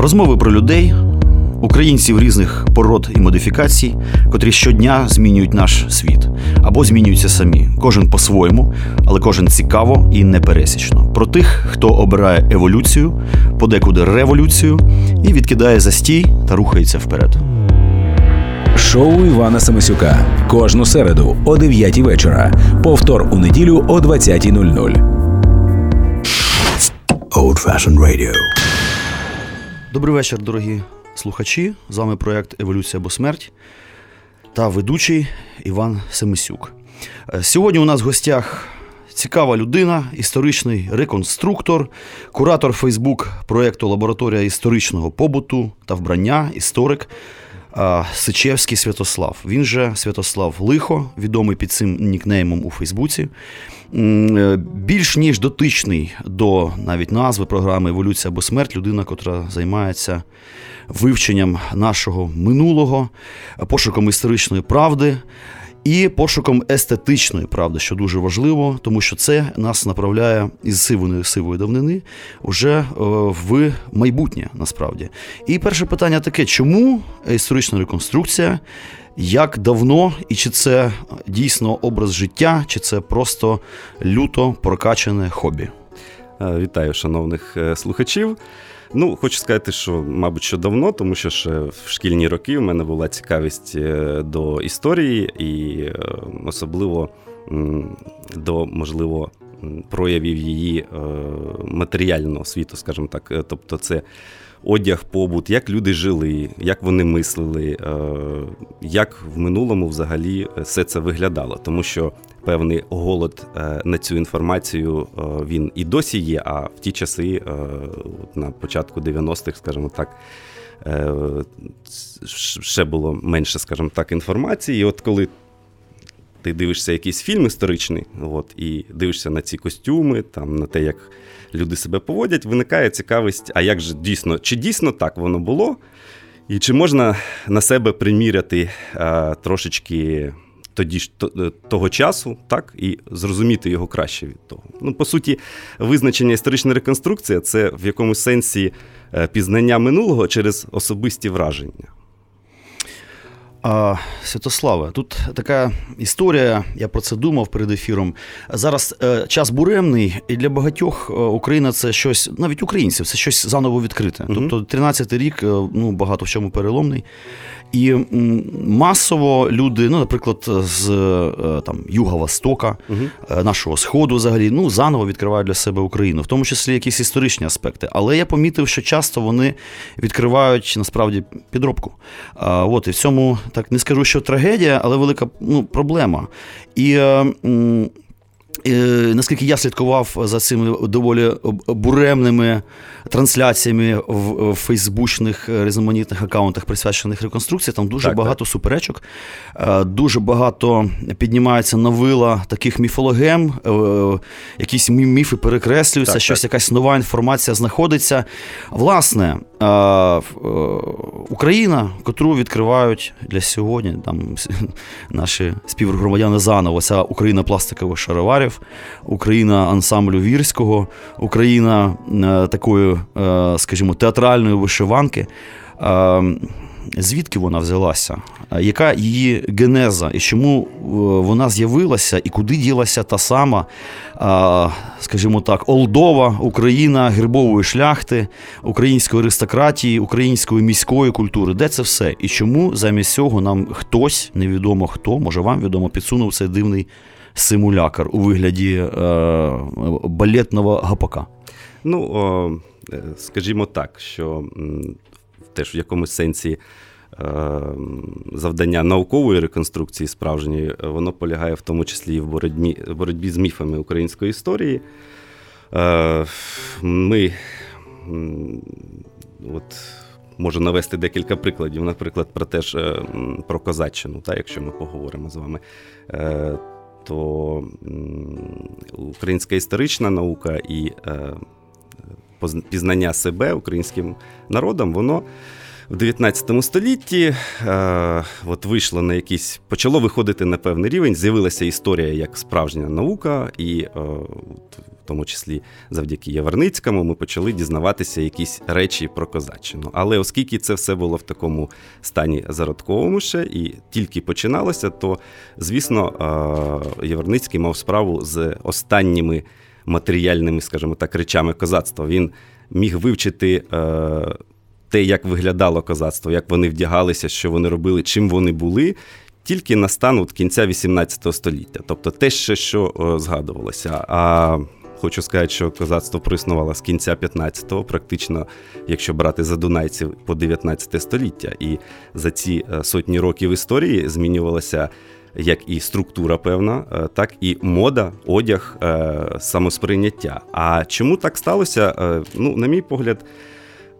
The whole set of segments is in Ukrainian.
Розмови про людей, українців різних пород і модифікацій, котрі щодня змінюють наш світ або змінюються самі. Кожен по-своєму, але кожен цікаво і непересічно. Про тих, хто обирає еволюцію, подекуди революцію і відкидає застій та рухається вперед. Шоу Івана Самисюка кожну середу о 9 вечора. Повтор у неділю о 20.00. Old Fashioned Radio. Добрий вечір, дорогі слухачі. З вами проект Еволюція або смерть та ведучий Іван Семисюк. Е, сьогодні у нас в гостях цікава людина, історичний реконструктор, куратор Фейсбук проєкту Лабораторія історичного побуту та вбрання, історик. Сичевський Святослав. Він же Святослав Лихо, відомий під цим нікнеймом у Фейсбуці. Е, більш ніж дотичний до навіть назви програми Еволюція або смерть, людина, котра займається вивченням нашого минулого, пошуком історичної правди. І пошуком естетичної правди, що дуже важливо, тому що це нас направляє із сивої сивої давнини вже е, в майбутнє насправді. І перше питання таке: чому історична реконструкція як давно і чи це дійсно образ життя, чи це просто люто прокачане хобі? Е, вітаю, шановних е, слухачів. Ну, хочу сказати, що, мабуть, що давно, тому що ще в шкільні роки в мене була цікавість е, до історії, і особливо до, можливо, проявів її матеріального світу, скажімо так. Тобто, це одяг, побут, як люди жили, як вони мислили, е, як в минулому взагалі все це виглядало. Тому що певний голод е, на цю інформацію е, він і досі є, а в ті часи, на початку 90-х, скажімо так. Ще було менше, скажімо так, інформації. І от коли ти дивишся якийсь фільм історичний, от, і дивишся на ці костюми, там, на те, як люди себе поводять, виникає цікавість, а як же дійсно, чи дійсно так воно було, і чи можна на себе приміряти а, трошечки тоді ж е, того часу, так, і зрозуміти його краще від того. Ну, По суті, визначення історична реконструкція це в якомусь сенсі е, пізнання минулого через особисті враження. Святославе, тут така історія, я про це думав перед ефіром. Зараз е, час буремний, і для багатьох е, Україна це щось, навіть українців, це щось заново відкрите. Mm-hmm. Тобто 13-й рік е, ну, багато в чому переломний. І масово люди, ну, наприклад, з е, там Юга-Востока, угу. нашого Сходу, взагалі, ну, заново відкривають для себе Україну, в тому числі якісь історичні аспекти. Але я помітив, що часто вони відкривають насправді підробку. От і в цьому так не скажу, що трагедія, але велика ну, проблема. І е, Наскільки я слідкував за цими доволі буремними трансляціями в фейсбучних різноманітних аккаунтах, присвячених реконструкції, там дуже так, багато так. суперечок, е, дуже багато піднімається на вила таких міфологем, е, якісь міфи перекреслюються, так, щось якась нова інформація знаходиться. Власне, е, Україна, котру відкривають для сьогодні там наші співгромадяни заново, ця Україна пластикових шароварів, Україна ансамблю вірського, Україна такої Е, скажімо, театральної вишиванки. Е, звідки вона взялася? Яка її генеза, і чому е, вона з'явилася, і куди ділася та сама, скажімо так, Олдова Україна гербової шляхти, української аристократії, української міської культури? Де це все? І чому замість цього нам хтось, невідомо хто, може вам відомо, підсунув цей дивний симулякр у вигляді балетного гапака? Ну, о, Е, скажімо так, що теж в якомусь сенсі. Е, завдання наукової реконструкції справжньої, воно полягає в тому числі і в боротьбі боротьбі з міфами української історії. Е, ми от, можу навести декілька прикладів, наприклад, про теж про Козаччину, та, якщо ми поговоримо з вами, то українська історична наука і пізнання себе українським народом, воно в 19 столітті е, от вийшло на якийсь, почало виходити на певний рівень, з'явилася історія як справжня наука, і е, в тому числі завдяки Яворницькому ми почали дізнаватися якісь речі про козаччину. Але оскільки це все було в такому стані зародковому ще і тільки починалося, то звісно е, Яворницький мав справу з останніми матеріальними, скажімо так, речами козацтва. Він міг вивчити. Е, те, як виглядало козацтво, як вони вдягалися, що вони робили, чим вони були, тільки на стан от кінця 18 століття. Тобто те, ще, що о, згадувалося. А хочу сказати, що козацтво проіснувало з кінця 15-го, практично, якщо брати за дунайців по 19 століття. І за ці е, сотні років історії змінювалася. Як і структура певна, е, так і мода, одяг, е, самосприйняття. А чому так сталося? Ну, на мій погляд,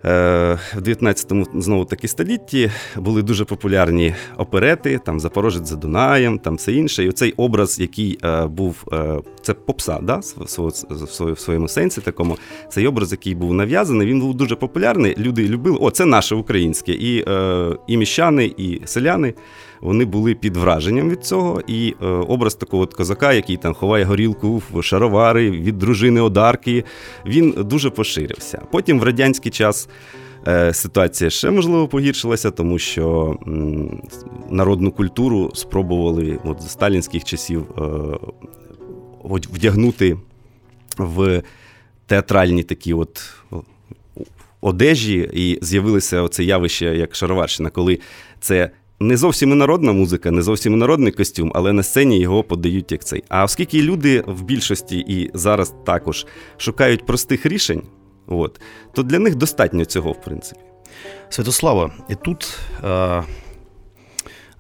Е, в 19-му знову таки столітті були дуже популярні оперети, там Запорожець за Дунаєм, там все інше. І оцей образ, який е, був е, це попса, да, в своєму сенсі такому. Цей образ, який був нав'язаний, він був дуже популярний. Люди любили, о, це наше українське. І, і міщани, і селяни вони були під враженням від цього. І е, образ такого от козака, який там ховає горілку в шаровари від дружини Одарки, він дуже поширився. Потім в радянський час. Е, ситуація ще можливо погіршилася, тому що народну культуру спробували от з сталінських часів е, вдягнути в театральні такі от одежі, і з'явилося оце явище як шароварщина, коли це не зовсім інородна музика, не зовсім інородний костюм, але на сцені його подають як цей. А оскільки люди в більшості і зараз також шукають простих рішень, от, то для них достатньо цього, в принципі. Святослава, і тут. Е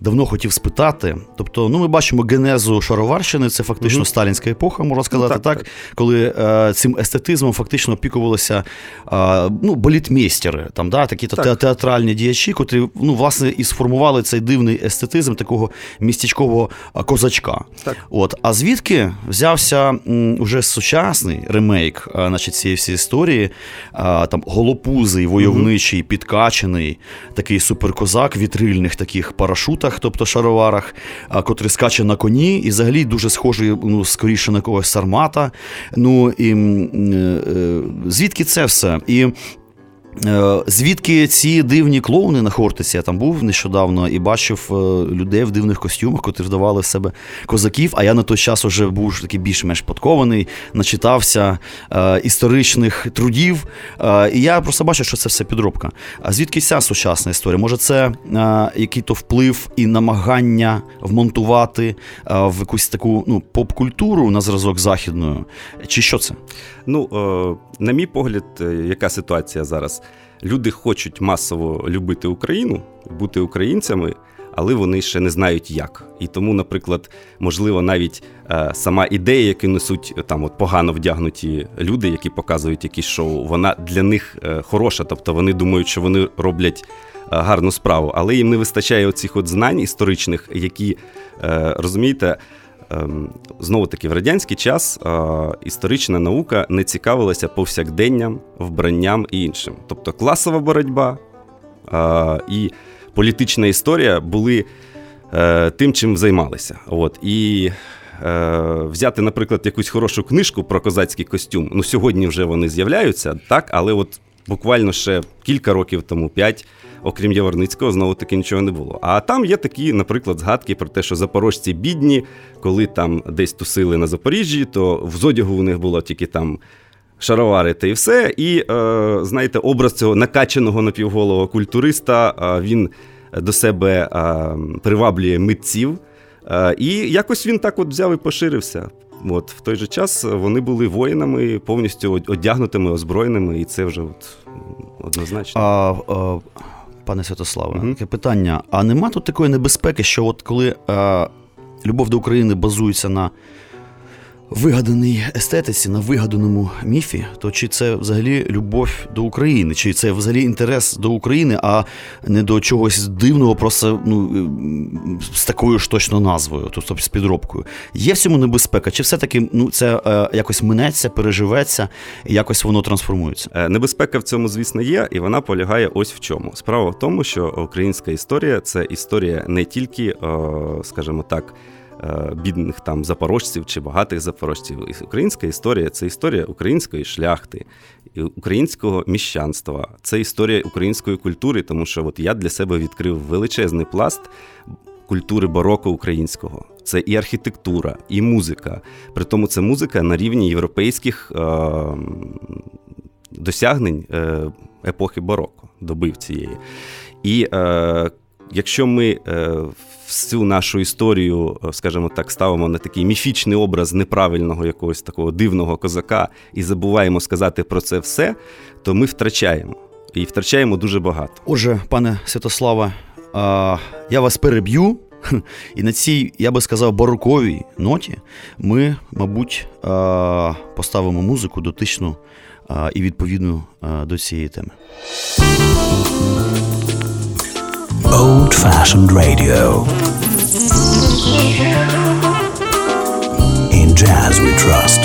давно хотів спитати. Тобто, ну ми бачимо генезу Шароварщини, це фактично mm-hmm. сталінська епоха, можна сказати ну, так, так, коли е, цим естетизмом фактично опікувалися е, ну, балітмейстери, там, да, такі так. театральні діячі, котрі ну, власне і сформували цей дивний естетизм такого містечкового козачка. Так. От. А звідки взявся м, уже сучасний ремейк е, значить, цієї всієї історії, е, там голопузий, войовничий, mm-hmm. підкачений, такий суперкозак вітрильних таких парашутах шортах, тобто шароварах, котрий скаче на коні, і взагалі дуже схожий, ну, скоріше на когось сармата. Ну і е, е, звідки це все? І звідки ці дивні клоуни на Хортиці? Я там був нещодавно і бачив е, людей в дивних костюмах, котрі вдавали в себе козаків. А я на той час вже був такий більш-менш подкований, начитався е, історичних трудів. Е, і я просто бачив, що це все підробка. А звідки ця сучасна історія? Може, це е, який-то вплив і намагання вмонтувати е, в якусь таку ну, поп-культуру на зразок західною? Чи що це? Ну, на мій погляд, яка ситуація зараз? люди хочуть масово любити Україну, бути українцями, але вони ще не знають як. І тому, наприклад, можливо, навіть е, сама ідея, яку несуть там от погано вдягнуті люди, які показують якісь шоу, вона для них е, хороша. Тобто вони думають, що вони роблять. Е, гарну справу, але їм не вистачає оцих от знань історичних, які е, розумієте, знову таки в радянський час історична наука не цікавилася повсякденням, вбранням і іншим. Тобто класова боротьба і політична історія були е, тим, чим займалися. От. І е, взяти, наприклад, якусь хорошу книжку про козацький костюм. Ну, сьогодні вже вони з'являються, так, але от буквально ще кілька років тому, п'ять окрім Яворницького, знову таки нічого не було. А там є такі, наприклад, згадки про те, що запорожці бідні, коли там десь тусили на Запоріжжі, то в зодягу у них було тільки там. Шаровари та і все. І, е, знаєте, образ цього накачаного напівголового культуриста е, він до себе е, приваблює митців. Е, і якось він так от взяв і поширився. От В той же час вони були воїнами, повністю одягнутими, озброєними, і це вже от однозначно. А, а пане Святославе, угу. таке питання: а нема тут такої небезпеки, що от коли е, любов до України базується на вигаданій естетиці, на вигаданому міфі, то чи це взагалі любов до України, чи це взагалі інтерес до України, а не до чогось дивного, просто ну, з такою ж точно назвою, тобто з підробкою. Є в цьому небезпека? Чи все-таки ну, це е, якось минеться, переживеться, і якось воно трансформується? Е, небезпека в цьому, звісно, є, і вона полягає ось в чому. Справа в тому, що українська історія це історія не тільки, е, скажімо так. Е, бідних там запорожців чи багатих запорожців. Українська історія це історія української шляхти, українського міщанства, це історія української культури, тому що от я для себе відкрив величезний пласт. Культури бароко українського це і архітектура, і музика. При тому це музика на рівні європейських е- досягнень е- епохи бароко, добив цієї. І е- якщо ми е, всю нашу історію, е, скажімо так, ставимо на такий міфічний образ неправильного якогось такого дивного козака і забуваємо сказати про це все, то ми втрачаємо. І втрачаємо дуже багато. Отже, пане Святославе, я вас переб'ю. І на цій, я би сказав, бароковій ноті ми, мабуть, поставимо музику дотичну і відповідну до цієї теми. Old Fashioned Radio. In Jazz We Trust.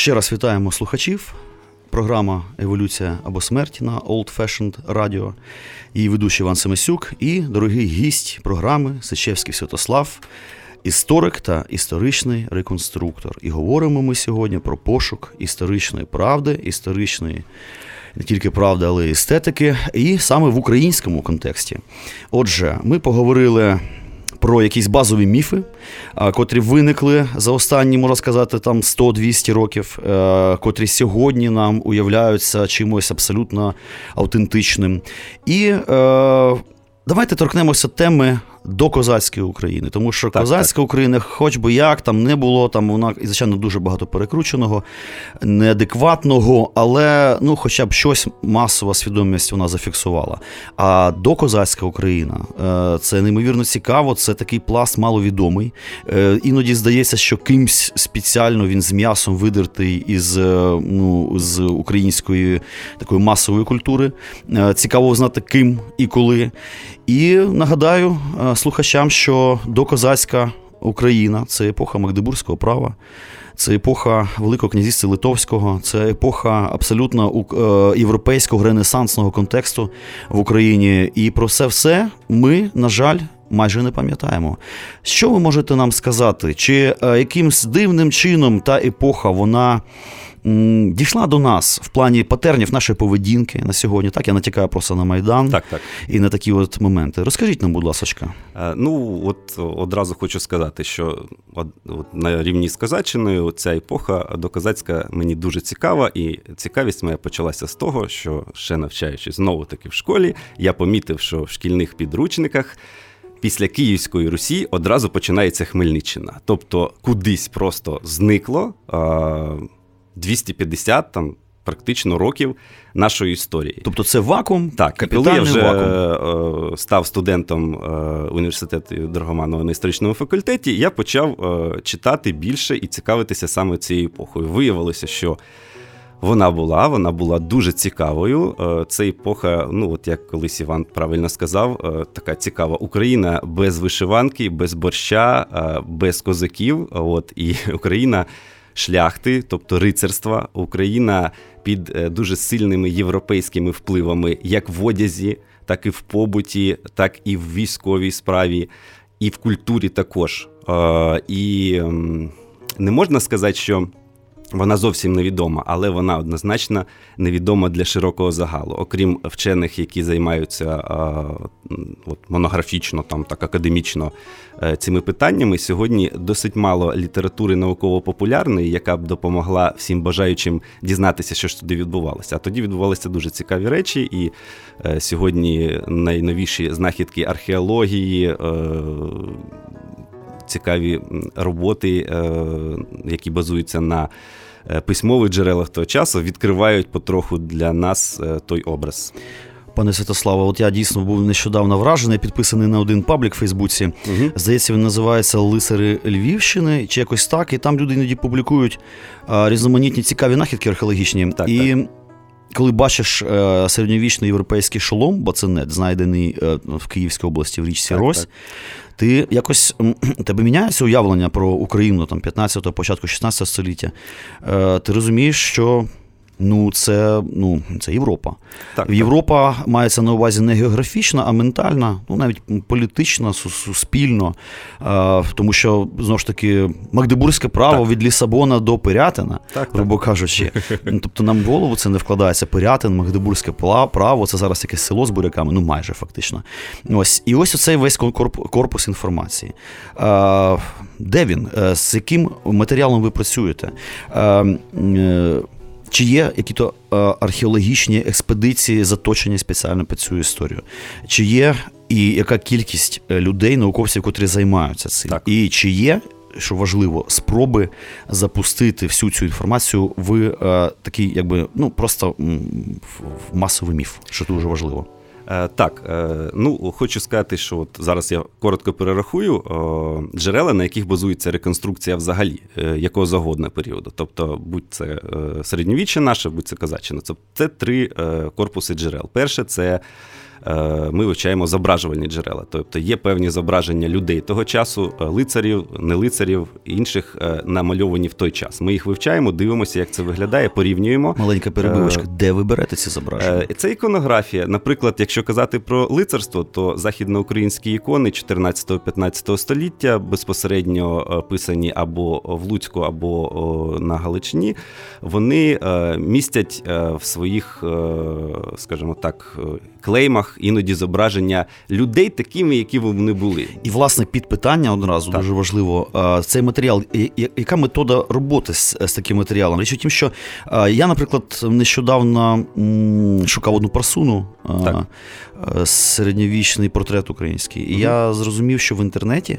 Ще раз вітаємо слухачів. Програма Еволюція або смерть на Old Fashioned Radio. Її ведучий Іван Семесюк і дорогий гість програми Сечевський Святослав, історик та історичний реконструктор. І говоримо ми сьогодні про пошук історичної правди, історичної. Не тільки правди, але й естетики, і саме в українському контексті. Отже, ми поговорили про якісь базові міфи, котрі виникли за останні, можна сказати, там 100-200 років, е, котрі сьогодні нам уявляються чимось абсолютно автентичним. І е, давайте торкнемося теми до козацької України, тому що так, козацька так. Україна, хоч би як там не було, там вона і звичайно дуже багато перекрученого, неадекватного, але ну, хоча б щось масова свідомість вона зафіксувала. А до козацька Україна е, це неймовірно цікаво. Це такий пласт маловідомий. Е, іноді здається, що кимсь спеціально він з м'ясом видертий із е, ну, з української такої масової культури. Цікаво знати, ким і коли. І нагадаю слухачам, що докозацька Україна це епоха Магдебурзького права, це епоха Великого князівства Литовського, це епоха абсолютно е, європейського ренесансного контексту в Україні. І про це все ми, на жаль, майже не пам'ятаємо. Що ви можете нам сказати? Чи е, якимсь дивним чином та епоха вона дійшла до нас в плані патернів нашої поведінки на сьогодні. Так, я натякаю просто на Майдан так, так. і на такі от моменти. Розкажіть нам, будь ласка. Е, ну, от одразу хочу сказати, що от, от на рівні з Казаччиною ця епоха доказацька мені дуже цікава, і цікавість моя почалася з того, що ще навчаючись знову таки в школі, я помітив, що в шкільних підручниках. Після Київської Русі одразу починається Хмельниччина. Тобто кудись просто зникло 250 там практично років нашої історії. Тобто це вакуум? Так, і коли я вже вакуум. Е, став студентом е, університету Драгоманова на історичному факультеті, я почав е, читати більше і цікавитися саме цією епохою. Виявилося, що вона була, вона була дуже цікавою. Це епоха, ну от як колись Іван правильно сказав, така цікава Україна без вишиванки, без борща, без козаків. От і Україна шляхти, тобто рицарства, Україна під е, дуже сильними європейськими впливами, як в одязі, так і в побуті, так і в військовій справі, і в культурі також. І ем, не можна сказати, що вона зовсім невідома, але вона однозначно невідома для широкого загалу. Окрім вчених, які займаються а, от, монографічно, там так академічно е, цими питаннями. Сьогодні досить мало літератури науково-популярної, яка б допомогла всім бажаючим дізнатися, що ж туди відбувалося. А тоді відбувалися дуже цікаві речі, і е, сьогодні найновіші знахідки археології. Е, цікаві роботи, е, які базуються на е, письмових джерелах того часу, відкривають потроху для нас е, той образ. Пане Святославе, от я дійсно був нещодавно вражений, підписаний на один паблік в Фейсбуці. Угу. Здається, він називається Лисари Львівщини чи якось так. І там люди іноді публікують а, різноманітні цікаві нахідки археологічні. Так, і так. коли бачиш а, середньовічний європейський шолом, бацинет, знайдений а, в Київській області в річці так, Рось, ти якось тебе міняється уявлення про Україну там 15-го, початку 16 століття. Е, Ти розумієш, що Ну, це ну, це Європа. Так, Європа так. мається на увазі не географічна, а ментальна, ну навіть політична, суспільно. А, тому що знову ж таки Магдебурзьке право так. від Лісабона до Пирятина, грубо кажучи. Ну, тобто нам в голову це не вкладається. Пирятин, Магдебурзьке право, це зараз якесь село з буряками, ну майже фактично. Ось. І ось оцей весь корпус інформації. А, Де він? Е, з яким матеріалом ви працюєте? Чи є які-то е, археологічні експедиції, заточені спеціально під цю історію? Чи є і яка кількість е, людей, науковців, котрі займаються цим? Так. І чи є, що важливо, спроби запустити всю цю інформацію в е, такий, якби ну просто в масовий міф, що дуже важливо? Е, так, е, ну хочу сказати, що от зараз я коротко перерахую джерела, на яких базується реконструкція взагалі е, якого загодна періоду. Тобто, будь це середньовіччя наше, будь це казачина. Це три корпуси джерел. Перше це Е, ми вивчаємо зображувальні джерела. Тобто є певні зображення людей того часу, е, лицарів, не лицарів, інших е, намальовані в той час. Ми їх вивчаємо, дивимося, як це виглядає, порівнюємо. Маленька перебивочка. Де ви берете ці зображення? Це іконографія. Наприклад, якщо казати про лицарство, то західноукраїнські ікони 14-15 століття безпосередньо писані або в Луцьку, або на Галичині, вони містять в своїх, скажімо так, клеймах іноді зображення людей такими, які вони були. І власне під питання одразу так. дуже важливо. Цей матеріал, яка метода роботи з, з таким матеріалом? Річ у тім, що я, наприклад, нещодавно шукав одну парсуну так. середньовічний портрет український, і угу. я зрозумів, що в інтернеті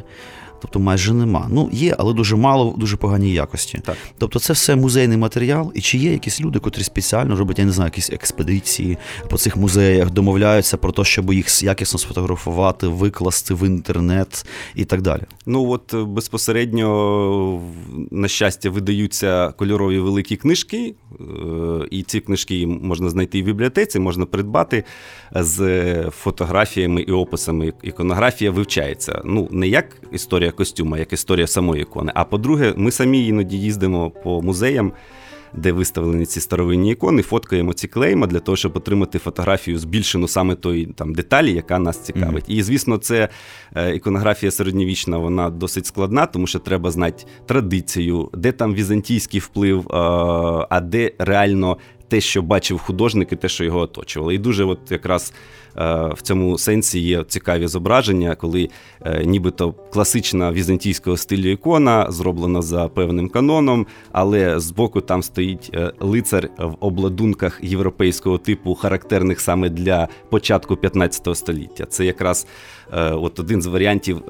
тобто майже нема. Ну, є, але дуже мало, дуже поганій якості. Так. Тобто, це все музейний матеріал. І чи є якісь люди, котрі спеціально роблять, я не знаю, якісь експедиції по цих музеях, домовляються про те, щоб їх якісно сфотографувати, викласти в інтернет і так далі. Ну от е, безпосередньо, на щастя, видаються кольорові великі книжки, е, і ці книжки можна знайти і в бібліотеці, можна придбати з фотографіями і описами. Іконографія вивчається. Ну, не як історія костюма, як історія самої ікони. А по-друге, ми самі іноді їздимо по музеям. де виставлені ці старовинні ікони, фоткаємо ці клейма для того, щоб отримати фотографію збільшену саме тої там деталі, яка нас цікавить. Mm-hmm. І звісно, це е, іконографія середньовічна, вона досить складна, тому що треба знати традицію, де там візантійський вплив, а де реально те, що бачив художник, і те, що його оточувало. І дуже, от якраз е, в цьому сенсі є цікаві зображення, коли е, нібито класична візантійського стилю ікона зроблена за певним каноном, але збоку там стоїть е, лицар в обладунках європейського типу, характерних саме для початку 15 століття. Це якраз от один з варіантів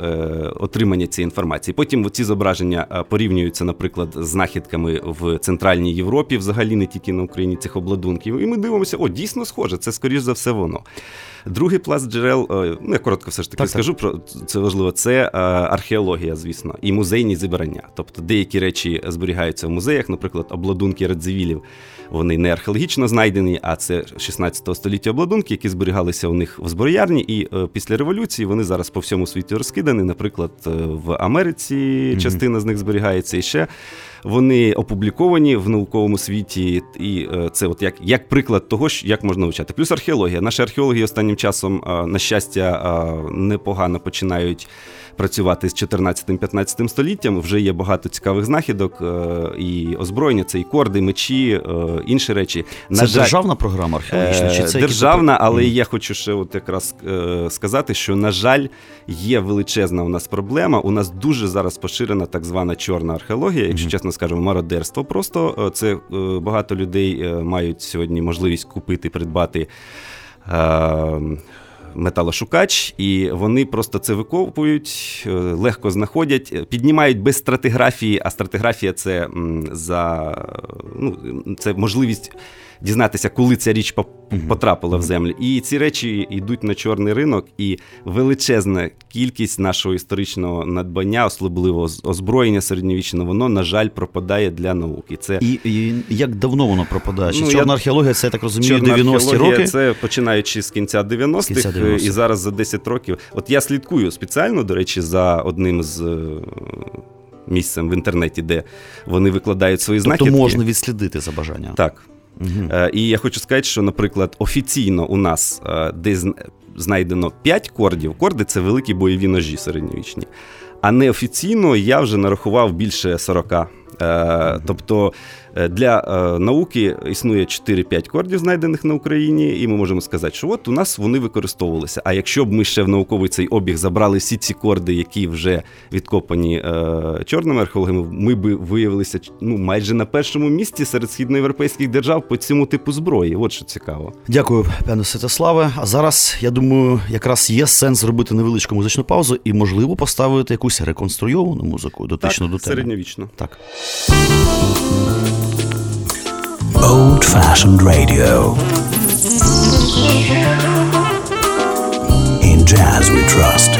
отримання цієї інформації. Потім ці зображення порівнюються, наприклад, з знахідками в Центральній Європі, взагалі не тільки на Україні цих обладунків. І ми дивимося, о, дійсно схоже, це скоріш за все воно. Другий пласт джерел, е, ну я коротко все ж таки так, скажу так. про це важливо. Це е, археологія, звісно, і музейні зібрання. Тобто деякі речі зберігаються в музеях, наприклад, обладунки радзивілів. Вони не археологічно знайдені, а це 16 століття обладунки, які зберігалися у них в зброярні. І е, після революції вони зараз по всьому світі розкидані. Наприклад, в Америці mm-hmm. частина з них зберігається і ще. Вони опубліковані в науковому світі, і це от як як приклад того, як можна вивчати. Плюс археологія. Наші археологи останнім часом, на щастя, непогано починають працювати з 14-15 століттям. Вже є багато цікавих знахідок е, і озброєння, це і корди, мечі, е, інші речі. На це жаль, державна програма археологічна? Чи це Державна, але я хочу ще от якраз е, сказати, що, на жаль, є величезна у нас проблема. У нас дуже зараз поширена так звана чорна археологія, якщо mm-hmm. чесно скажемо, мародерство. Просто це багато людей мають сьогодні можливість купити, придбати. Е, металошукач, і вони просто це викопують, е, легко знаходять, піднімають без стратиграфії, а стратиграфія це за ну, це можливість дізнатися, коли ця річ потрапила в землю. І ці речі йдуть на чорний ринок, і величезна кількість нашого історичного надбання, особливо озброєння середньовічного, воно, на жаль, пропадає для науки. Це і, і як давно воно пропадає? Чи ну, чорна я... археологія, це я так розумію, 90-ті роки? Це починаючи з кінця 90-х 90 і зараз за 10 років. От я слідкую спеціально, до речі, за одним з. Е, місцем в інтернеті, де вони викладають свої тобто знахідки. Тобто можна відслідити за бажанням. Так. Угу. І я хочу сказати, що, наприклад, офіційно у нас десь де знайдено 5 кордів. Корди це великі бойові ножі середньовічні. А неофіційно я вже нарахував більше 40. Е, тобто Е, для е, науки існує 4-5 кордів, знайдених на Україні, і ми можемо сказати, що от у нас вони використовувалися. А якщо б ми ще в науковий цей обіг забрали всі ці корди, які вже відкопані чорними археологами, ми б виявилися ну майже на першому місці серед східноєвропейських держав по цьому типу зброї. От що цікаво. Дякую, пане Святославе. А зараз я думаю, якраз є сенс зробити невеличку музичну паузу і, можливо, поставити якусь реконструйовану музику дотично так, до теми. середньовічно. Так. Old fashioned radio. In jazz we trust.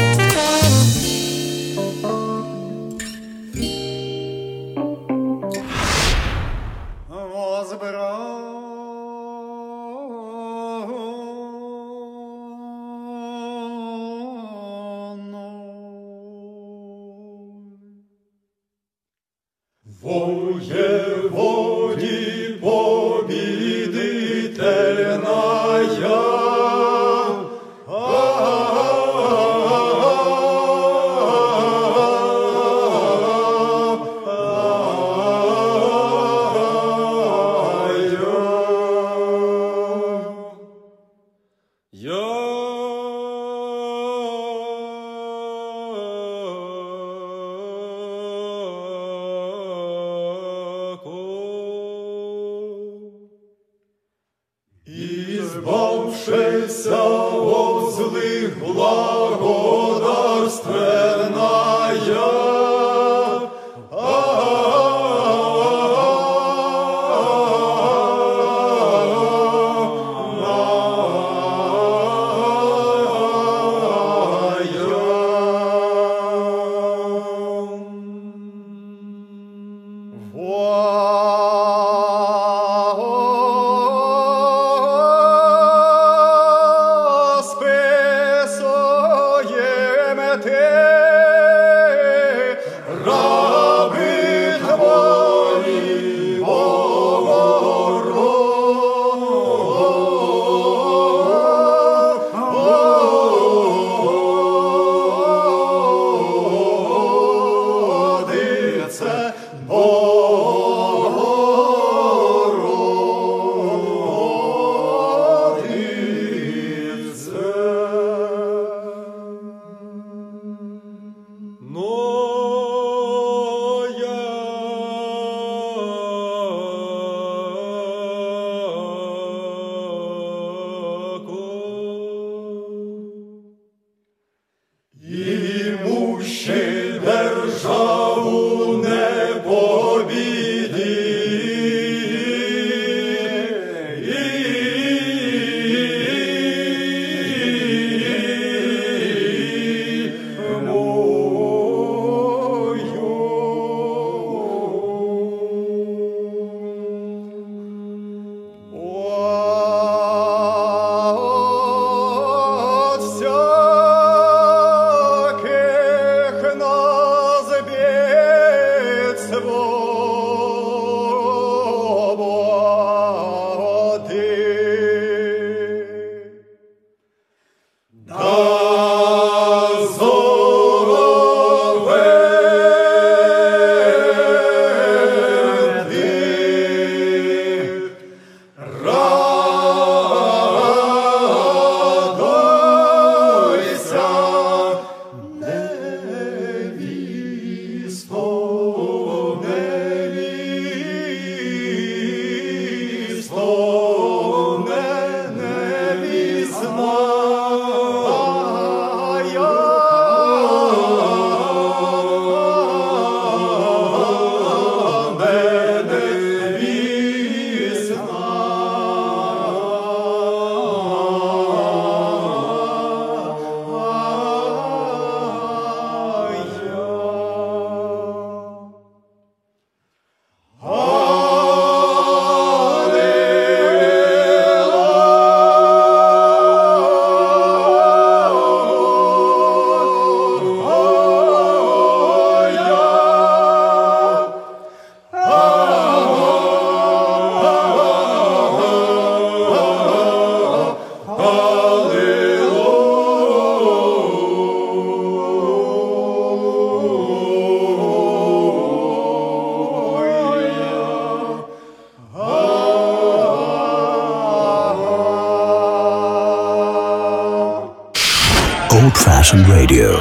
Radio.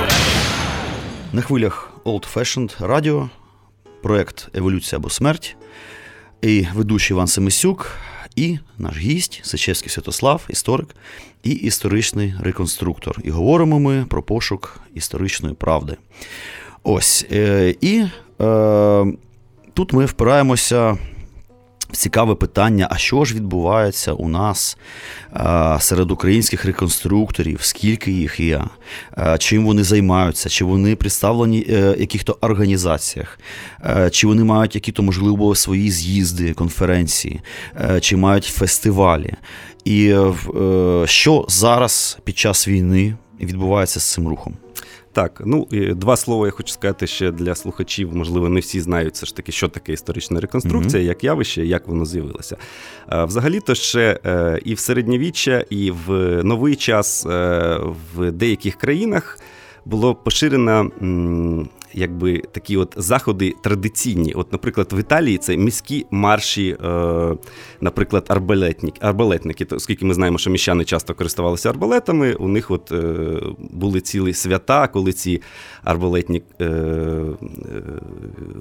На хвилях Old Fashioned Radio, проект Еволюція або смерть. І ведучий Іван Семисюк, і наш гість Сечевський Святослав, історик і історичний реконструктор. І говоримо ми про пошук історичної правди. Ось. Е, і е, тут ми впираємося Цікаве питання: а що ж відбувається у нас серед українських реконструкторів, скільки їх є, чим вони займаються, чи вони представлені в е, яких-то організаціях, чи вони мають які-то, можливо, свої з'їзди, конференції, е, чи мають фестивалі. І е, що зараз під час війни відбувається з цим рухом? Так, ну два слова я хочу сказати ще для слухачів. Можливо, не всі знають все ж таки, що таке історична реконструкція, mm-hmm. як явище, як воно з'явилося. Взагалі-то ще е, і в середньовіччя, і в новий час е, в деяких країнах було поширено якби такі от заходи традиційні. От, наприклад, в Італії це міські марші, е, наприклад, арбалетники, арбалетники. Оскільки ми знаємо, що міщани часто користувалися арбалетами, у них от е, були цілі свята, коли ці арбалетні е, е,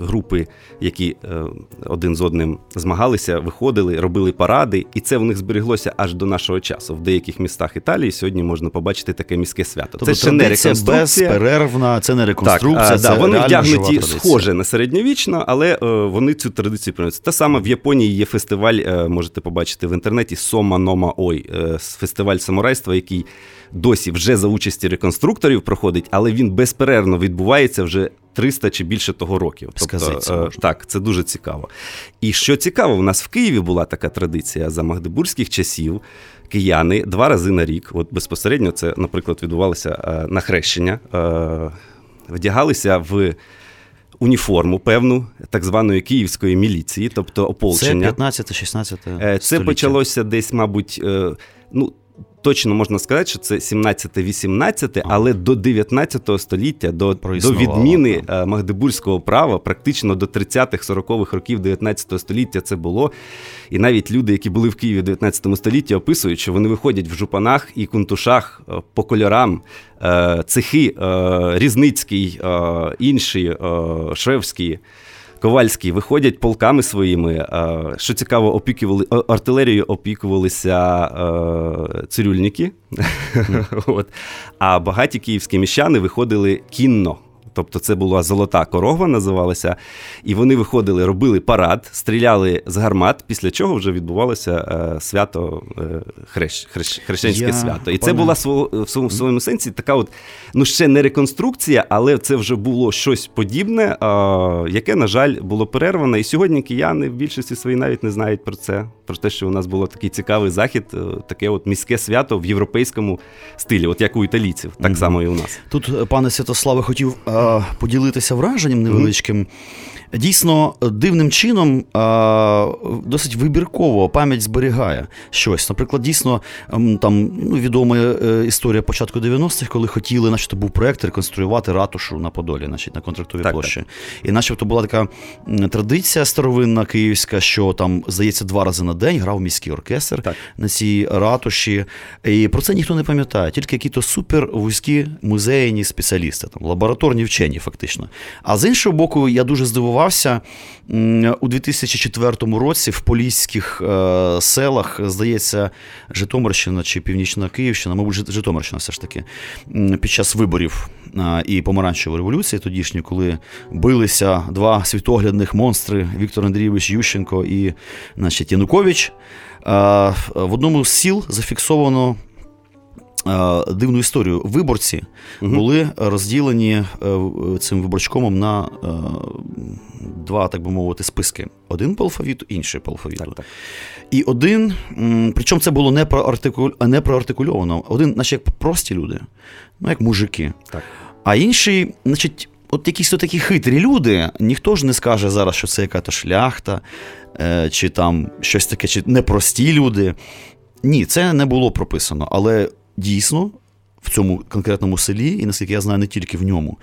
групи, які е, один з одним змагалися, виходили, робили паради, і це в них зберіглося аж до нашого часу. В деяких містах Італії сьогодні можна побачити таке міське свято. Тобто, це ще не реконструкція. безперервна, це не реконструкція. Так, це вони вдягнуті схоже на середньовічно, але е, вони цю традицію приносять. Те саме в Японії є фестиваль, е, можете побачити в інтернеті Сома Нома Ой, е, фестиваль самурайства, який досі вже за участі реконструкторів проходить, але він безперервно відбувається вже 300 чи більше того років. Тобто, е, так, це дуже цікаво. І що цікаво, у нас в Києві була така традиція за магдебурзьких часів. Кияни два рази на рік, от безпосередньо, це, наприклад, відбувалося е, на хрещення, е, вдягалися в уніформу певну так званої київської міліції, тобто ополчення. Це 15-16 Це почалося десь, мабуть, ну точно можна сказати, що це 17-18, але до 19 століття, до до відміни так. Е, Магдебурзького права, практично до 30-х, 40-х років 19 століття це було. І навіть люди, які були в Києві в 19 столітті, описують, що вони виходять в жупанах і кунтушах е, по кольорам. Е, цехи Різницький, інші Шевський. Ковальський виходять полками своїми. Що цікаво, опікували артилерією опікувалися цирюльники. От. А багаті київські міщани виходили кінно. Тобто це була золота корова, називалася. І вони виходили, робили парад, стріляли з гармат, після чого вже відбувалося е, свято е, хрещ, хрещ, хрещенське Я, свято. І це була в своєму, своєму сенсі така, от, ну ще не реконструкція, але це вже було щось подібне, яке, на жаль, було перервано. І сьогодні кияни в більшості своїй навіть не знають про це, про те, що у нас було такий цікавий захід, е, таке от міське свято в європейському стилі, от як у італійців, так mm-hmm. само і у нас. Тут, пане Святославе, хотів поділитися враженням невеличким. Дійсно, дивним чином досить вибірково пам'ять зберігає щось. Наприклад, дійсно там ну, відома е, історія початку 90-х, коли хотіли, начебто був проект реконструювати ратушу на Подолі, значить, на контрактовій так, площі. Так. І начебто була така традиція старовинна київська, що там, здається, два рази на день грав міський оркестр так. на цій ратуші. І про це ніхто не пам'ятає, тільки якісь супер вузькі музейні спеціалісти, там лабораторні вчені, фактично. А з іншого боку, я дуже здивував відбувався у 2004 році в поліських е, селах, здається, Житомирщина чи Північна Київщина, мабуть, Житомирщина все ж таки, під час виборів е, і помаранчевої революції, тодішньої, коли билися два світоглядних монстри Віктор Андрійович Ющенко і значить, Янукович. Е, в одному з сіл зафіксовано дивну історію. Виборці угу. були розділені е, цим виборчкомом на е, два, так би мовити, списки: один по алфавіту, інший по алфавіту. Так, так. І один, причому це було не проартикуль... не проартикульовано, один, наче як прості люди, ну як мужики. Так. А інший, значить, от якісь такі хитрі люди, ніхто ж не скаже зараз, що це яка-то шляхта, чи там щось таке, чи непрості люди. Ні, це не було прописано. Але дійсно. В цьому конкретному селі, і наскільки я знаю, не тільки в ньому,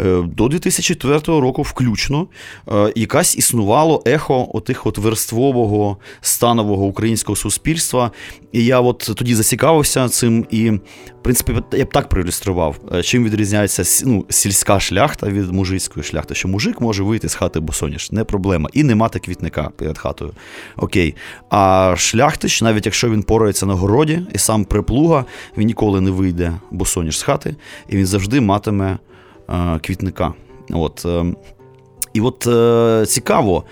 е, до 2004 року включно е, якась існувало ехо отих от верствового станового українського суспільства. І я от тоді зацікавився цим і в принципі, я б так проілюстрував, е, чим відрізняється ну, сільська шляхта від мужицької шляхти. Що мужик може вийти з хати босоніж, не проблема. І не мати квітника перед хатою. Окей. А шляхтич, навіть якщо він порається на городі і сам приплуга, він ніколи не вийде босоніж з хати, і він завжди матиме е, квітника. От. Е, і от е, цікаво.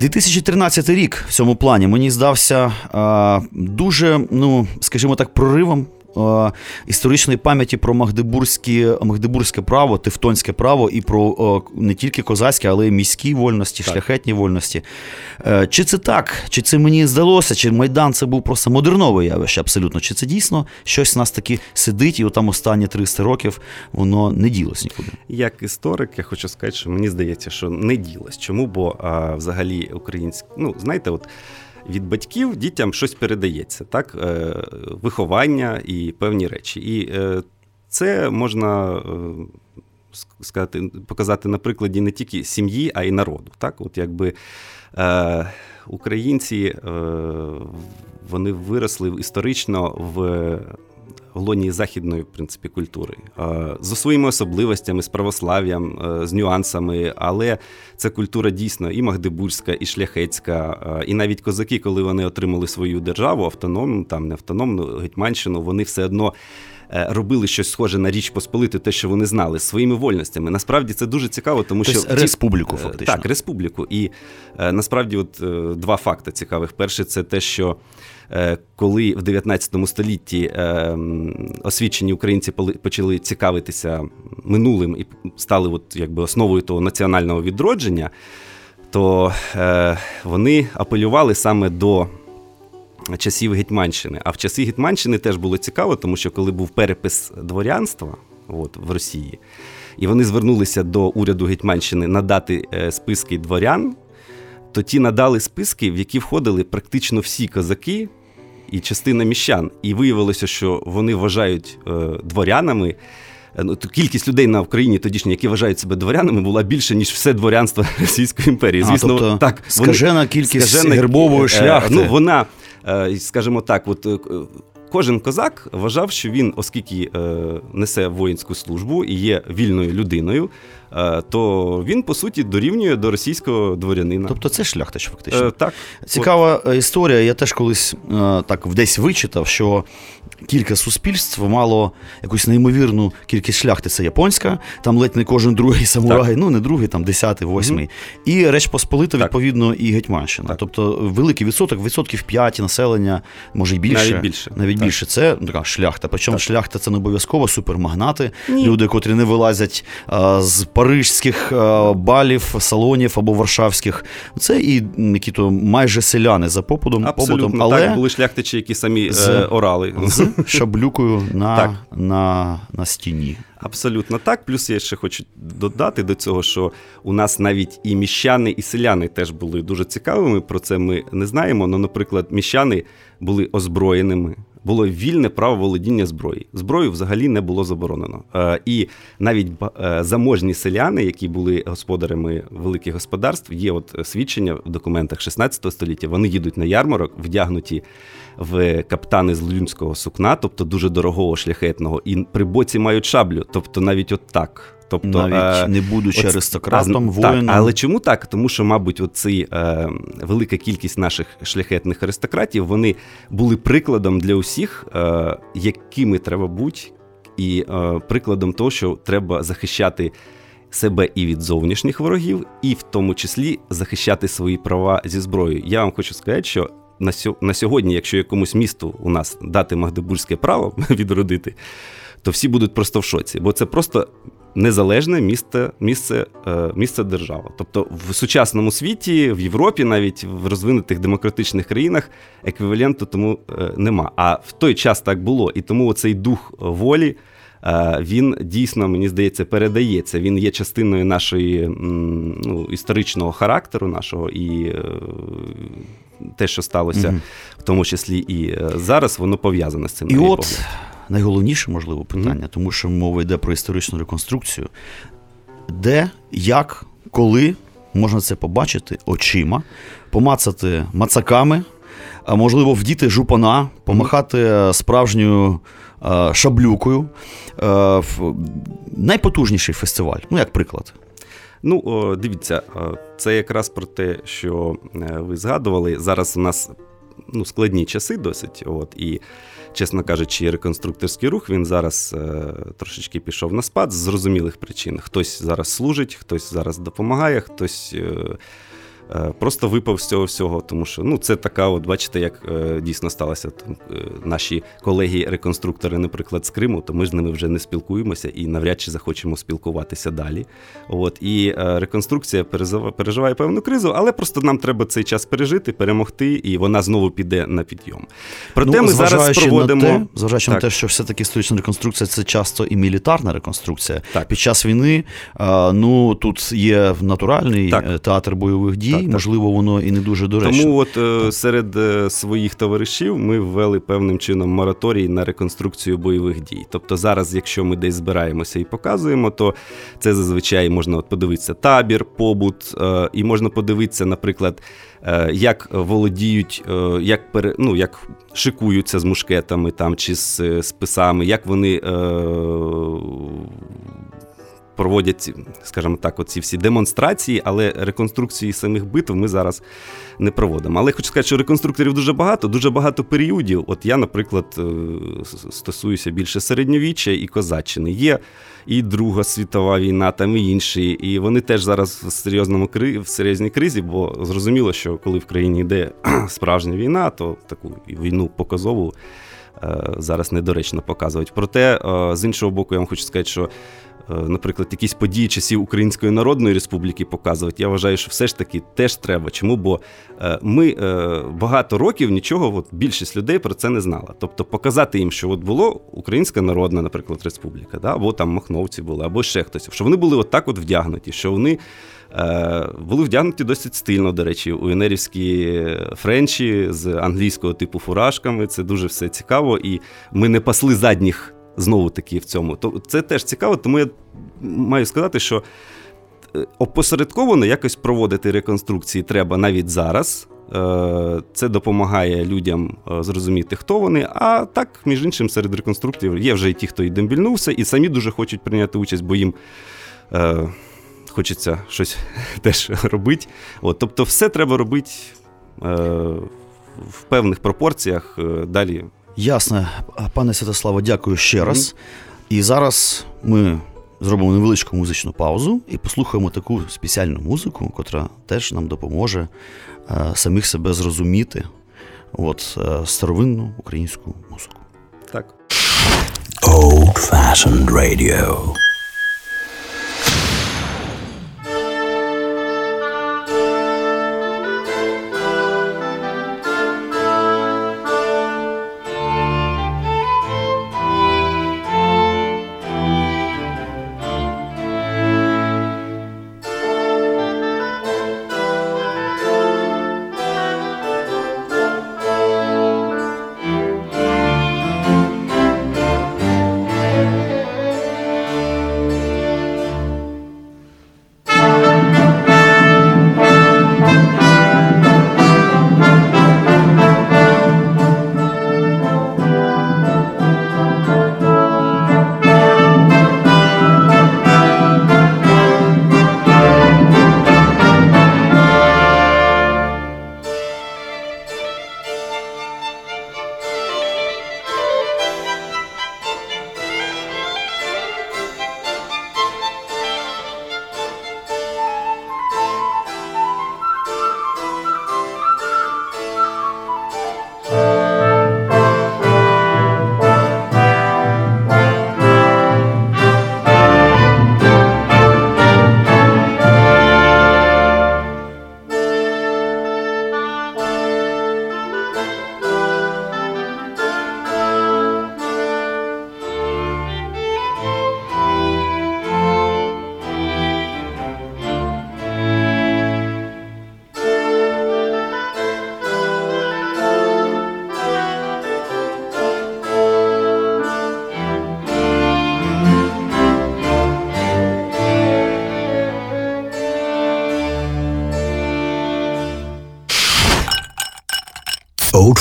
2013 рік в цьому плані мені здався дуже, ну скажімо так, проривом історичної пам'яті про Магдебурзьке, Магдебурзьке право, Тевтонське право і про не тільки козацьке, але й міські вольності, так. шляхетні вольності. Е, чи це так? Чи це мені здалося? Чи Майдан це був просто модернове явище абсолютно? Чи це дійсно щось у нас таки сидить, і там останні 300 років воно не ділось нікуди? Як історик, я хочу сказати, що мені здається, що не ділось. Чому? Бо а, взагалі українське, ну знаєте, от від батьків дітям щось передається, так? Е, виховання і певні речі. І е, це можна е, сказати, показати на прикладі не тільки сім'ї, а й народу. Так? От якби Українці вони виросли історично в лоні західної в принципі, культури з своїми особливостями, з православ'ям, е, з нюансами, але це культура дійсно і магдебурзька, і шляхетська, і навіть козаки, коли вони отримали свою державу, автономну, там не автономну Гетьманщину, вони все одно. Е, робили щось схоже на річ Посполити, те, що вони знали своїми вольностями. Насправді це дуже цікаво, тому тобто що республіку, фактично. Так, республіку. І насправді, от два факти цікавих. Перше, це те, що Е, коли в 19 столітті е, освічені українці почали цікавитися минулим і стали от якби основою того національного відродження, то е, вони апелювали саме до. Часів Гетьманщини. А в часи Гетьманщини теж було цікаво, тому що коли був перепис дворянства от, в Росії, і вони звернулися до уряду Гетьманщини надати списки дворян, то ті надали списки, в які входили практично всі козаки і частина міщан. І виявилося, що вони вважають е, дворянами. Е, ну, кількість людей на Україні тодішній, які вважають себе дворянами, була більше, ніж все дворянство Російської імперії. Звісно, а, тобто так скажена вони, кількість скажена, гербової шляхти. Ну, вона, скажімо так, от Кожен козак вважав, що він, оскільки е, несе воїнську службу і є вільною людиною, е, то він по суті дорівнює до російського дворянина. Тобто це шляхтич, фактично. Е, так. Цікава От. історія. Я теж колись е, так десь вичитав, що кілька суспільств мало якусь неймовірну кількість шляхти. Це японська, там ледь не кожен другий самурай, так. ну не другий, там десятий, восьмий. Mm-hmm. І Реч Посполита, відповідно, і Гетьманщина. Так. Тобто великий відсоток, відсотків 5 населення, може й більше. Навіть більше. Навіть так. більше. Це така шляхта. Причому шляхта це не обов'язково супермагнати, Ні. люди, котрі не вилазять а, з парижських балів, салонів або варшавських. Це і які то майже селяни за попутом. Абсолютно, побутом. Але так, були шляхтичі, які самі з, е, орали. З шаблюкою на, так. на, на стіні. Абсолютно так. Плюс я ще хочу додати до цього, що у нас навіть і міщани, і селяни теж були дуже цікавими. Про це ми не знаємо. Ну, наприклад, міщани були озброєними було вільне право володіння зброї. Зброю взагалі не було заборонено. Е, і навіть е, заможні селяни, які були господарями великих господарств, є от свідчення в документах 16 століття. Вони їдуть на ярмарок, вдягнуті в каптани з лунського сукна, тобто дуже дорогого шляхетного, і при боці мають шаблю, тобто навіть от так. Тобто, Навіть е, не будучи оц... аристократом, воїном. Так, Але чому так? Тому що, мабуть, оці, е, велика кількість наших шляхетних аристократів вони були прикладом для усіх, е, якими треба бути, і е, прикладом того, що треба захищати. Себе і від зовнішніх ворогів, і в тому числі захищати свої права зі зброєю. Я вам хочу сказати, що на сьогодні, якщо якомусь місту у нас дати Магдебурзьке право відродити, то всі будуть просто в шоці, бо це просто незалежне місце місце, е, місце держава. Тобто в сучасному світі, в Європі, навіть в розвинутих демократичних країнах еквіваленту тому е, нема. А в той час так було. І тому цей дух волі. Е, він дійсно, мені здається, передається. Він є частиною нашої ну, історичного характеру нашого і те, що сталося, mm-hmm. в тому числі і зараз, воно пов'язане з цим. І от погляд найголовніше, можливо, питання, тому що мова йде про історичну реконструкцію. Де, як, коли можна це побачити очима, помацати мацаками, а можливо, вдіти жупана, помахати справжньою шаблюкою. Найпотужніший фестиваль, ну, як приклад. Ну, дивіться, це якраз про те, що е, ви згадували. Зараз у нас ну, складні часи досить. От, І чесно кажучи, реконструкторський рух він зараз е, трошечки пішов на спад з зрозумілих причин. Хтось зараз служить, хтось зараз допомагає, хтось. Е, просто випав з цього всього, тому що ну це така, от бачите, як е, дійсно сталося. Там е, наші колеги-реконструктори, наприклад, з Криму, то ми з ними вже не спілкуємося і навряд чи захочемо спілкуватися далі. От і реконструкція переживає певну кризу, але просто нам треба цей час пережити, перемогти, і вона знову піде на підйом. Проте ну, ми зараз проводимо на те, зважаючи так. на те, що все-таки історична реконструкція це часто і мілітарна реконструкція. Так. Під час війни ну тут є натуральний так. театр бойових дій так, можливо, воно і не дуже доречно. Тому от е, серед е, своїх товаришів ми ввели певним чином мораторій на реконструкцію бойових дій. Тобто, зараз, якщо ми десь збираємося і показуємо, то це зазвичай можна от подивитися табір, побут, е, і можна подивитися, наприклад. Як володіють, як пере, ну, як шикуються з мушкетами там чи з списами, як вони проводять, скажімо так, оці всі демонстрації, але реконструкції самих битв ми зараз не проводимо. Але хочу сказати, що реконструкторів дуже багато, дуже багато періодів. От я, наприклад, е, стосуюся більше середньовіччя і козаччини. Є і Друга світова війна, там і інші. І вони теж зараз в серйозному в серйозній кризі, бо зрозуміло, що коли в країні йде справжня війна, то таку війну показову. Е, зараз недоречно показують. Проте, е, з іншого боку, я вам хочу сказати, що наприклад, якісь події часів Української Народної Республіки показувати, я вважаю, що все ж таки теж треба. Чому? Бо е, ми е, багато років нічого, от більшість людей про це не знала. Тобто показати їм, що от було Українська Народна, наприклад, Республіка, да? або там Махновці були, або ще хтось, що вони були отак от вдягнуті, що вони Е, були вдягнуті досить стильно, до речі, у інерівські френчі з англійського типу фуражками. Це дуже все цікаво, і ми не пасли задніх знову таки в цьому. То це теж цікаво, тому я маю сказати, що е, опосередковано якось проводити реконструкції треба навіть зараз. Е, це допомагає людям зрозуміти, хто вони. А так, між іншим, серед реконструкторів є вже і ті, хто і дембільнувся, і самі дуже хочуть прийняти участь, бо їм хочеться щось теж робити. От, Тобто, все треба робити е, в певних пропорціях е, далі. Ясно, пане Святославе, дякую ще раз. І зараз ми зробимо невеличку музичну паузу і послухаємо таку спеціальну музику, котра теж нам допоможе е, самих себе зрозуміти. От е, старовинну українську музику. Так. Old Fashioned Radio.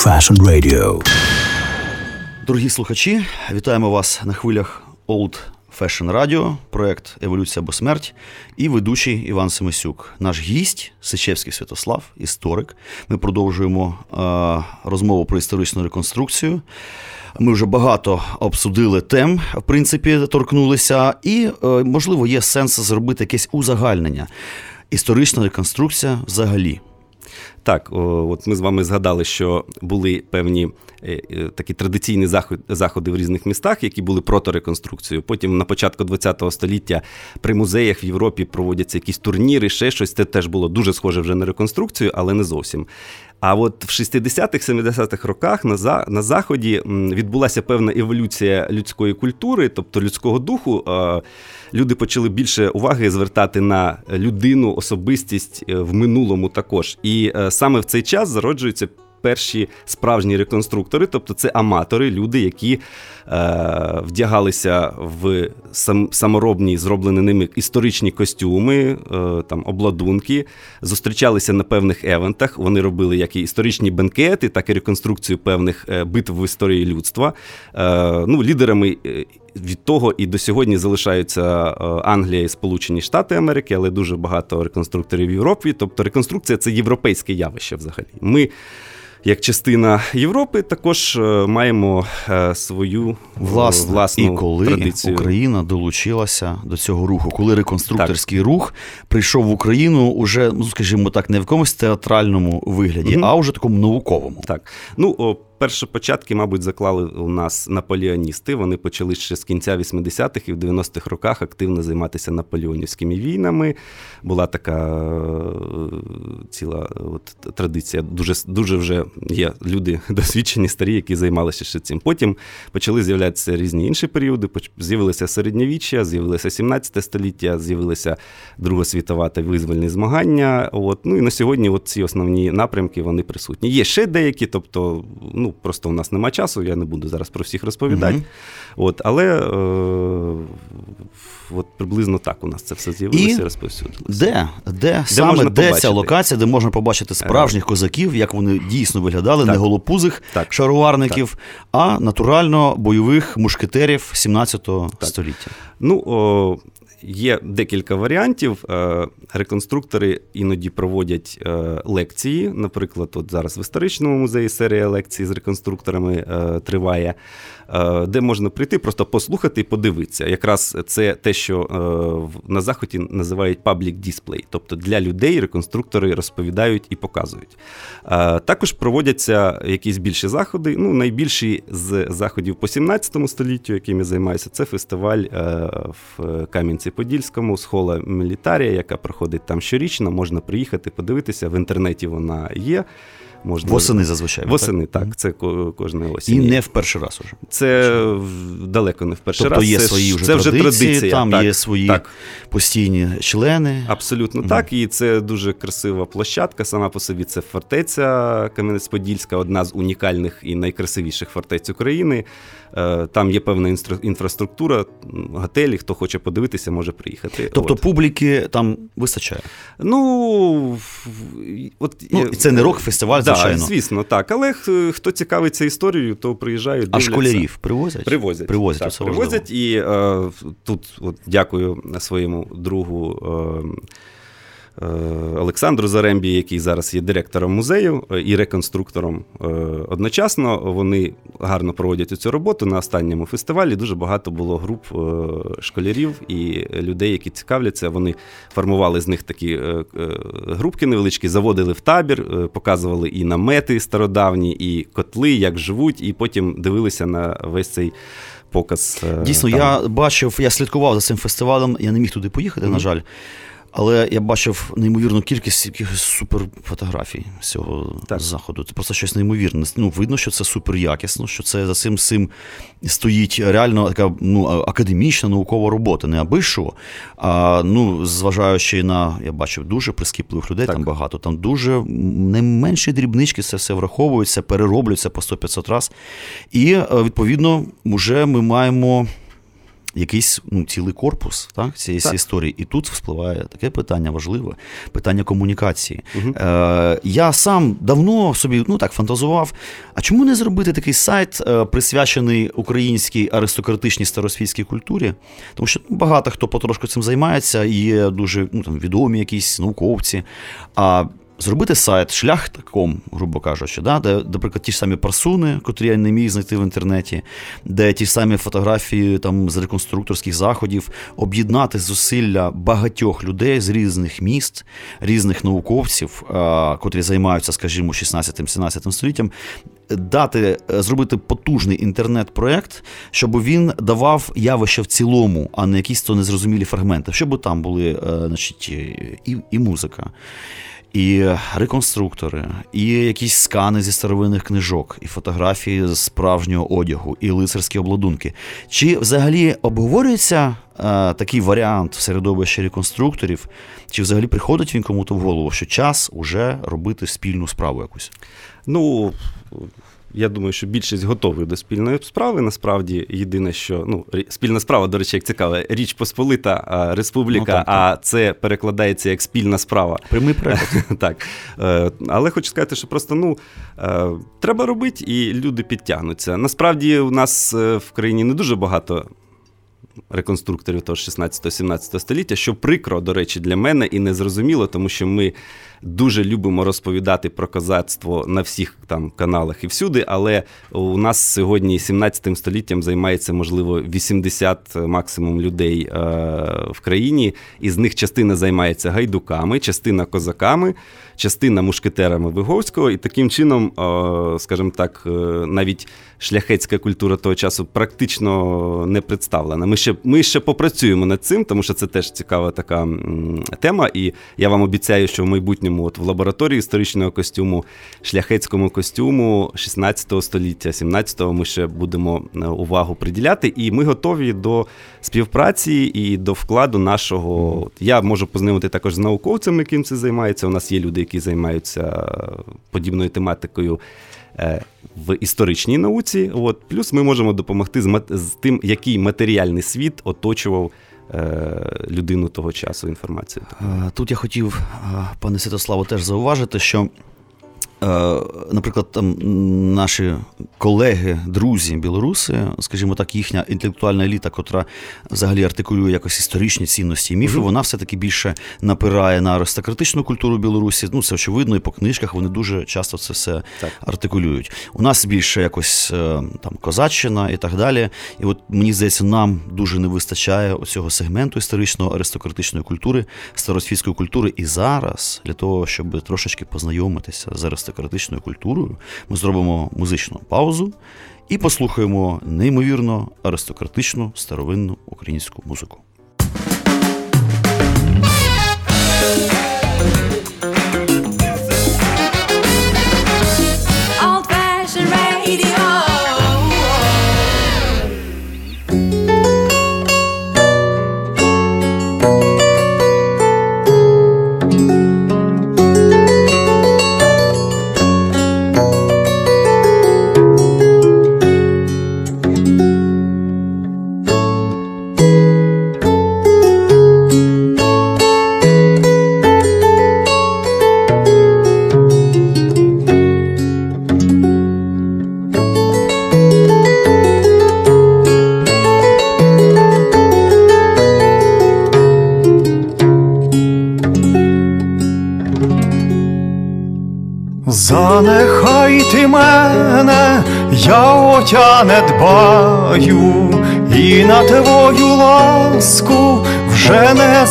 Fashion Radio. Дорогі слухачі, вітаємо вас на хвилях Old Fashion Radio, проект Еволюція або смерть і ведучий Іван Семисюк. Наш гість Сичевський Святослав, історик. Ми продовжуємо е, розмову про історичну реконструкцію. Ми вже багато обсудили тем, в принципі, торкнулися, і, е, можливо, є сенс зробити якесь узагальнення. Історична реконструкція взагалі. Так, от ми з вами згадали, що були певні е, е, такі традиційні заходи в різних містах, які були проти реконструкції. Потім на початку ХХ століття при музеях в Європі проводяться якісь турніри, ще щось. Це теж було дуже схоже вже на реконструкцію, але не зовсім. А от в 60-х, 70-х роках на на Заході відбулася певна еволюція людської культури, тобто людського духу. Люди почали більше уваги звертати на людину, особистість е, в минулому також. І е, саме в цей час зароджуються перші справжні реконструктори, тобто це аматори, люди, які е, вдягалися в сам, саморобні, зроблені ними історичні костюми, е, там обладунки, зустрічалися на певних евентах. Вони робили як і історичні бенкети, так і реконструкцію певних е, битв в історії людства. Е, ну, Лідерами. Е, від того і до сьогодні залишаються е, Англія і Сполучені Штати Америки, але дуже багато реконструкторів в Європі. Тобто реконструкція це європейське явище взагалі. Ми як частина Європи, також е, маємо е, свою власну, власну і коли традицію. Україна долучилася до цього руху, коли реконструкторський так. рух прийшов в Україну уже, ну скажімо так, не в якомусь театральному вигляді, угу. а вже такому науковому. Так ну першопочатки, мабуть, заклали у нас наполеоністи. Вони почали ще з кінця 80-х і в 90-х роках активно займатися наполеонівськими війнами. Була така е, ціла от, традиція. Дуже дуже вже є люди досвідчені, старі, які займалися ще цим. Потім почали з'являтися різні інші періоди. З'явилося середньовіччя, з'явилося 17 століття, з'явилася Друга світова та визвольні змагання. От. Ну і на сьогодні от ці основні напрямки вони присутні. Є ще деякі, тобто, ну просто у нас немає часу, я не буду зараз про всіх розповідати. Угу. От, Але е, от приблизно так у нас це все з'явилося і розповсюдилося. Де? Де, де саме де ця локація, де можна побачити справжніх козаків, як вони дійсно виглядали, так. не голопузих так. шароварників, так. а натурально бойових мушкетерів 17 століття? Ну, о, Є декілька варіантів. Е, реконструктори іноді проводять е, лекції. Наприклад, от зараз в історичному музеї серія лекцій з реконструкторами е, триває. Де можна прийти, просто послухати і подивитися. Якраз це те, що на заході називають public display, тобто для людей реконструктори розповідають і показують. Також проводяться якісь більші заходи. Ну, Найбільший з заходів по 17 століттю, якими займаюся, це фестиваль в Кам'янці-Подільському, схола Мілітарія, яка проходить там щорічно. Можна приїхати, подивитися. В інтернеті вона є. Можна... Восени зазвичай. Восени, так. так. Це кожної осінь. І не в перший раз уже. Це далеко не в перший тобто раз. є це свої вже це традиції, вже традиція. Там так, є свої так. постійні члени. Абсолютно mm. так. І це дуже красива площадка. Сама по собі це фортеця Кам'янець-Подільська, одна з унікальних і найкрасивіших фортець України. Е, там є певна інфраструктура, готелі. Хто хоче подивитися, може приїхати. Тобто от. публіки там вистачає? Ну, от, ну це не рок-фестиваль, звичайно. Звісно, так. Але хто цікавиться історією, то приїжджають. Дивляться. А школярів привозять? Привозять. Привозять, так, привозять. І е, тут от, дякую своєму другу. Е, Олександру Зарембі, який зараз є директором музею е, і реконструктором. Е, одночасно вони гарно проводять цю роботу на останньому фестивалі. Дуже багато було груп школярів і людей, які цікавляться. Вони формували з них такі групки невеличкі, заводили в табір, показували і намети стародавні, і котли, як живуть, і потім дивилися на весь цей. Показ дійсно, там. я бачив, я слідкував за цим фестивалем. Я не міг туди поїхати, mm-hmm. на жаль. Але я бачив неймовірну кількість якихось суперфотографій з цього так. заходу. Це просто щось неймовірне. Ну, видно, що це супер якісно, що це за цим цим стоїть реально така ну, академічна наукова робота. Не аби що, а ну, зважаючи на, я бачив, дуже прискіпливих людей, так. там багато. Там дуже не менші дрібнички, це все враховується, перероблюється по 100-500 раз. І е, відповідно, вже ми маємо якийсь ну, цілий корпус так, цієї так. історії. І тут вспливає таке питання важливе питання комунікації. Угу. Е, Я сам давно собі ну так фантазував. А чому не зробити такий сайт, е, присвячений українській аристократичній старосвітській культурі? Тому що багато хто потрошку цим займається, і є дуже ну, там, відомі якісь науковці. А зробити сайт шляхтаком, грубо кажучи, да, де, наприклад, ті ж самі парсуни, котрі я не міг знайти в інтернеті, де ті ж самі фотографії там, з реконструкторських заходів, об'єднати зусилля багатьох людей з різних міст, різних науковців, а, котрі займаються, скажімо, 16-17 століттям. Дати, зробити потужний інтернет-проект, щоб він давав явище в цілому, а не якісь то незрозумілі фрагменти, щоб там були е, значить, і, і музика, і реконструктори, і якісь скани зі старовинних книжок, і фотографії з справжнього одягу, і лицарські обладунки. Чи взагалі обговорюється е, такий варіант в середовищі реконструкторів, чи взагалі приходить він кому-то в голову, що час уже робити спільну справу якусь? Ну. Я думаю, що більшість готові до спільної справи. Насправді, єдине, що ну спільна справа, до речі, як цікаве, річ Посполита Республіка, ну, так, а це перекладається як спільна справа. Прямий переклад. Так. Е, але хочу сказати, що просто ну е, треба робити, і люди підтягнуться. Насправді, у нас е, в країні не дуже багато реконструкторів того 16-17 століття, що прикро, до речі, для мене і незрозуміло, тому що ми дуже любимо розповідати про козацтво на всіх там каналах і всюди, але у нас сьогодні 17 століттям займається, можливо, 80 максимум людей е, в країні, і з них частина займається гайдуками, частина козаками, частина мушкетерами Виговського, і таким чином, е, скажімо так, е, навіть шляхетська культура того часу практично не представлена. Ми ще ми ще попрацюємо над цим, тому що це теж цікава така тема. І я вам обіцяю, що в майбутньому от в лабораторії історичного костюму, шляхетському костюму 16 століття, 17-го ми ще будемо е, увагу приділяти. І ми готові до співпраці і до вкладу нашого. Я можу познайомити також з науковцями, яким це займається. У нас є люди, які займаються подібною тематикою. Е, в історичній науці. От. Плюс ми можемо допомогти з, з тим, який матеріальний світ оточував е, людину того часу інформацію. Е, тут я хотів, пане Святославу, теж зауважити, що наприклад, там наші колеги, друзі, білоруси, скажімо так, їхня інтелектуальна еліта, котра взагалі артикулює якось історичні цінності і міфи, mm-hmm. вона все-таки більше напирає на аристократичну культуру Білорусі. Ну, це очевидно, і по книжках вони дуже часто це все так. артикулюють. У нас більше якось е, там козаччина і так далі. І от мені здається, нам дуже не вистачає оцього сегменту історичного аристократичної культури, старосвітської культури. І зараз для того, щоб трошечки познайомитися з аристократичною аристократичною культурою, ми зробимо музичну паузу і послухаємо неймовірно аристократичну старовинну українську музику.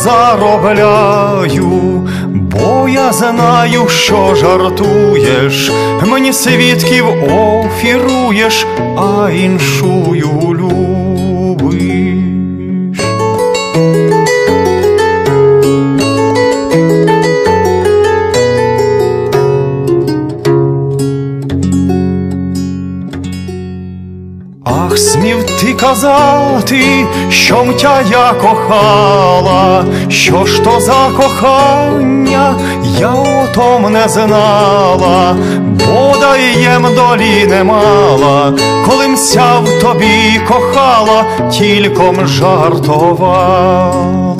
Заробляю, бо я знаю, що жартуєш, мені свідків офіруєш, а іншую любиш. Казати, що мтя я кохала, що ж то за кохання, я о том не знала, бодай єм долі не мала, коли мся в тобі кохала, тільком жартувала.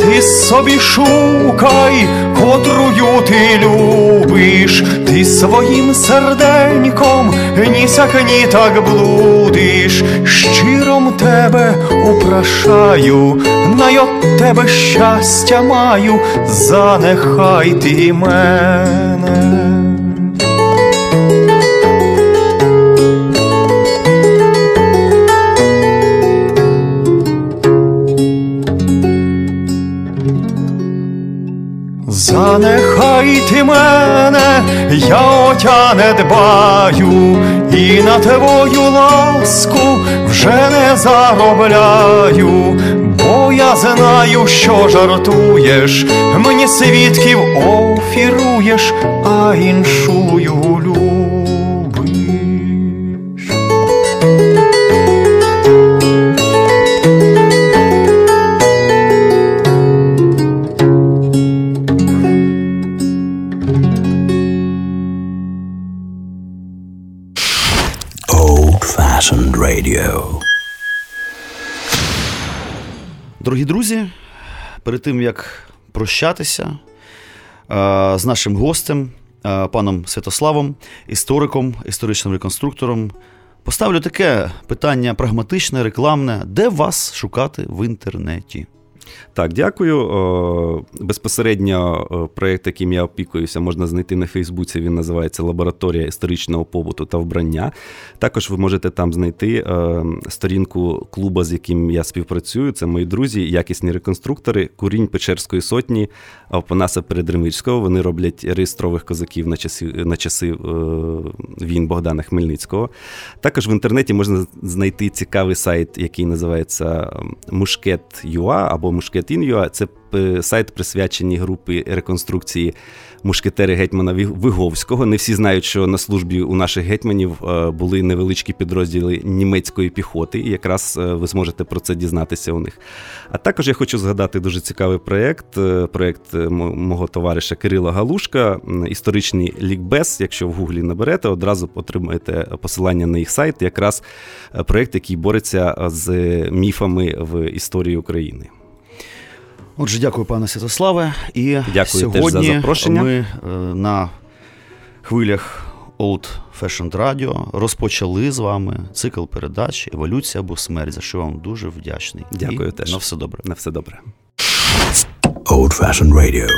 Ти собі шукай, котрую ти любиш, ти своїм серденьком ні сяк, ні так блудиш, щиром тебе упрашаю, най от тебе щастя маю, занехай ти мене. Занехай ти мене, я отя не дбаю, і на твою ласку вже не заробляю, бо я знаю, що жартуєш, мені свідків офіруєш, а іншую любиш. Перед тим як прощатися з нашим гостем, паном Святославом, істориком, історичним реконструктором, поставлю таке питання прагматичне, рекламне: де вас шукати в інтернеті? Так, дякую. Безпосередньо проєкт, яким я опікуюся, можна знайти на Фейсбуці. Він називається Лабораторія історичного побуту та вбрання. Також ви можете там знайти сторінку клуба, з яким я співпрацюю. Це мої друзі, якісні реконструктори, курінь Печерської сотні, Панаса Передремичського. Вони роблять реєстрових козаків на часи на часи е, війн Богдана Хмельницького. Також в інтернеті можна знайти цікавий сайт, який називається Мушкет.ua або Мушкетін.ua. Це сайт присвячений групі реконструкції мушкетери гетьмана Виговського. Не всі знають, що на службі у наших гетьманів е, були невеличкі підрозділи німецької піхоти, і якраз е, ви зможете про це дізнатися у них. А також я хочу згадати дуже цікавий проєкт, е, проєкт мого товариша Кирила Галушка, історичний лікбез. Якщо в Гуглі наберете, одразу отримаєте посилання на їх сайт. Якраз проєкт, який бореться з міфами в історії України. Отже, дякую, пане Святославе. І дякую сьогодні теж за запрошення. ми е, на хвилях Old Fashioned Radio розпочали з вами цикл передач Еволюція або смерть, за що вам дуже вдячний. Дякую І теж. На все добре. На все добре. Old Fashioned Radio.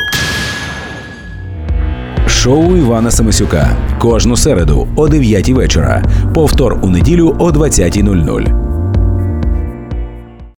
Шоу Івана Самисюка. Кожну середу о 9 вечора. Повтор у неділю о 20.00.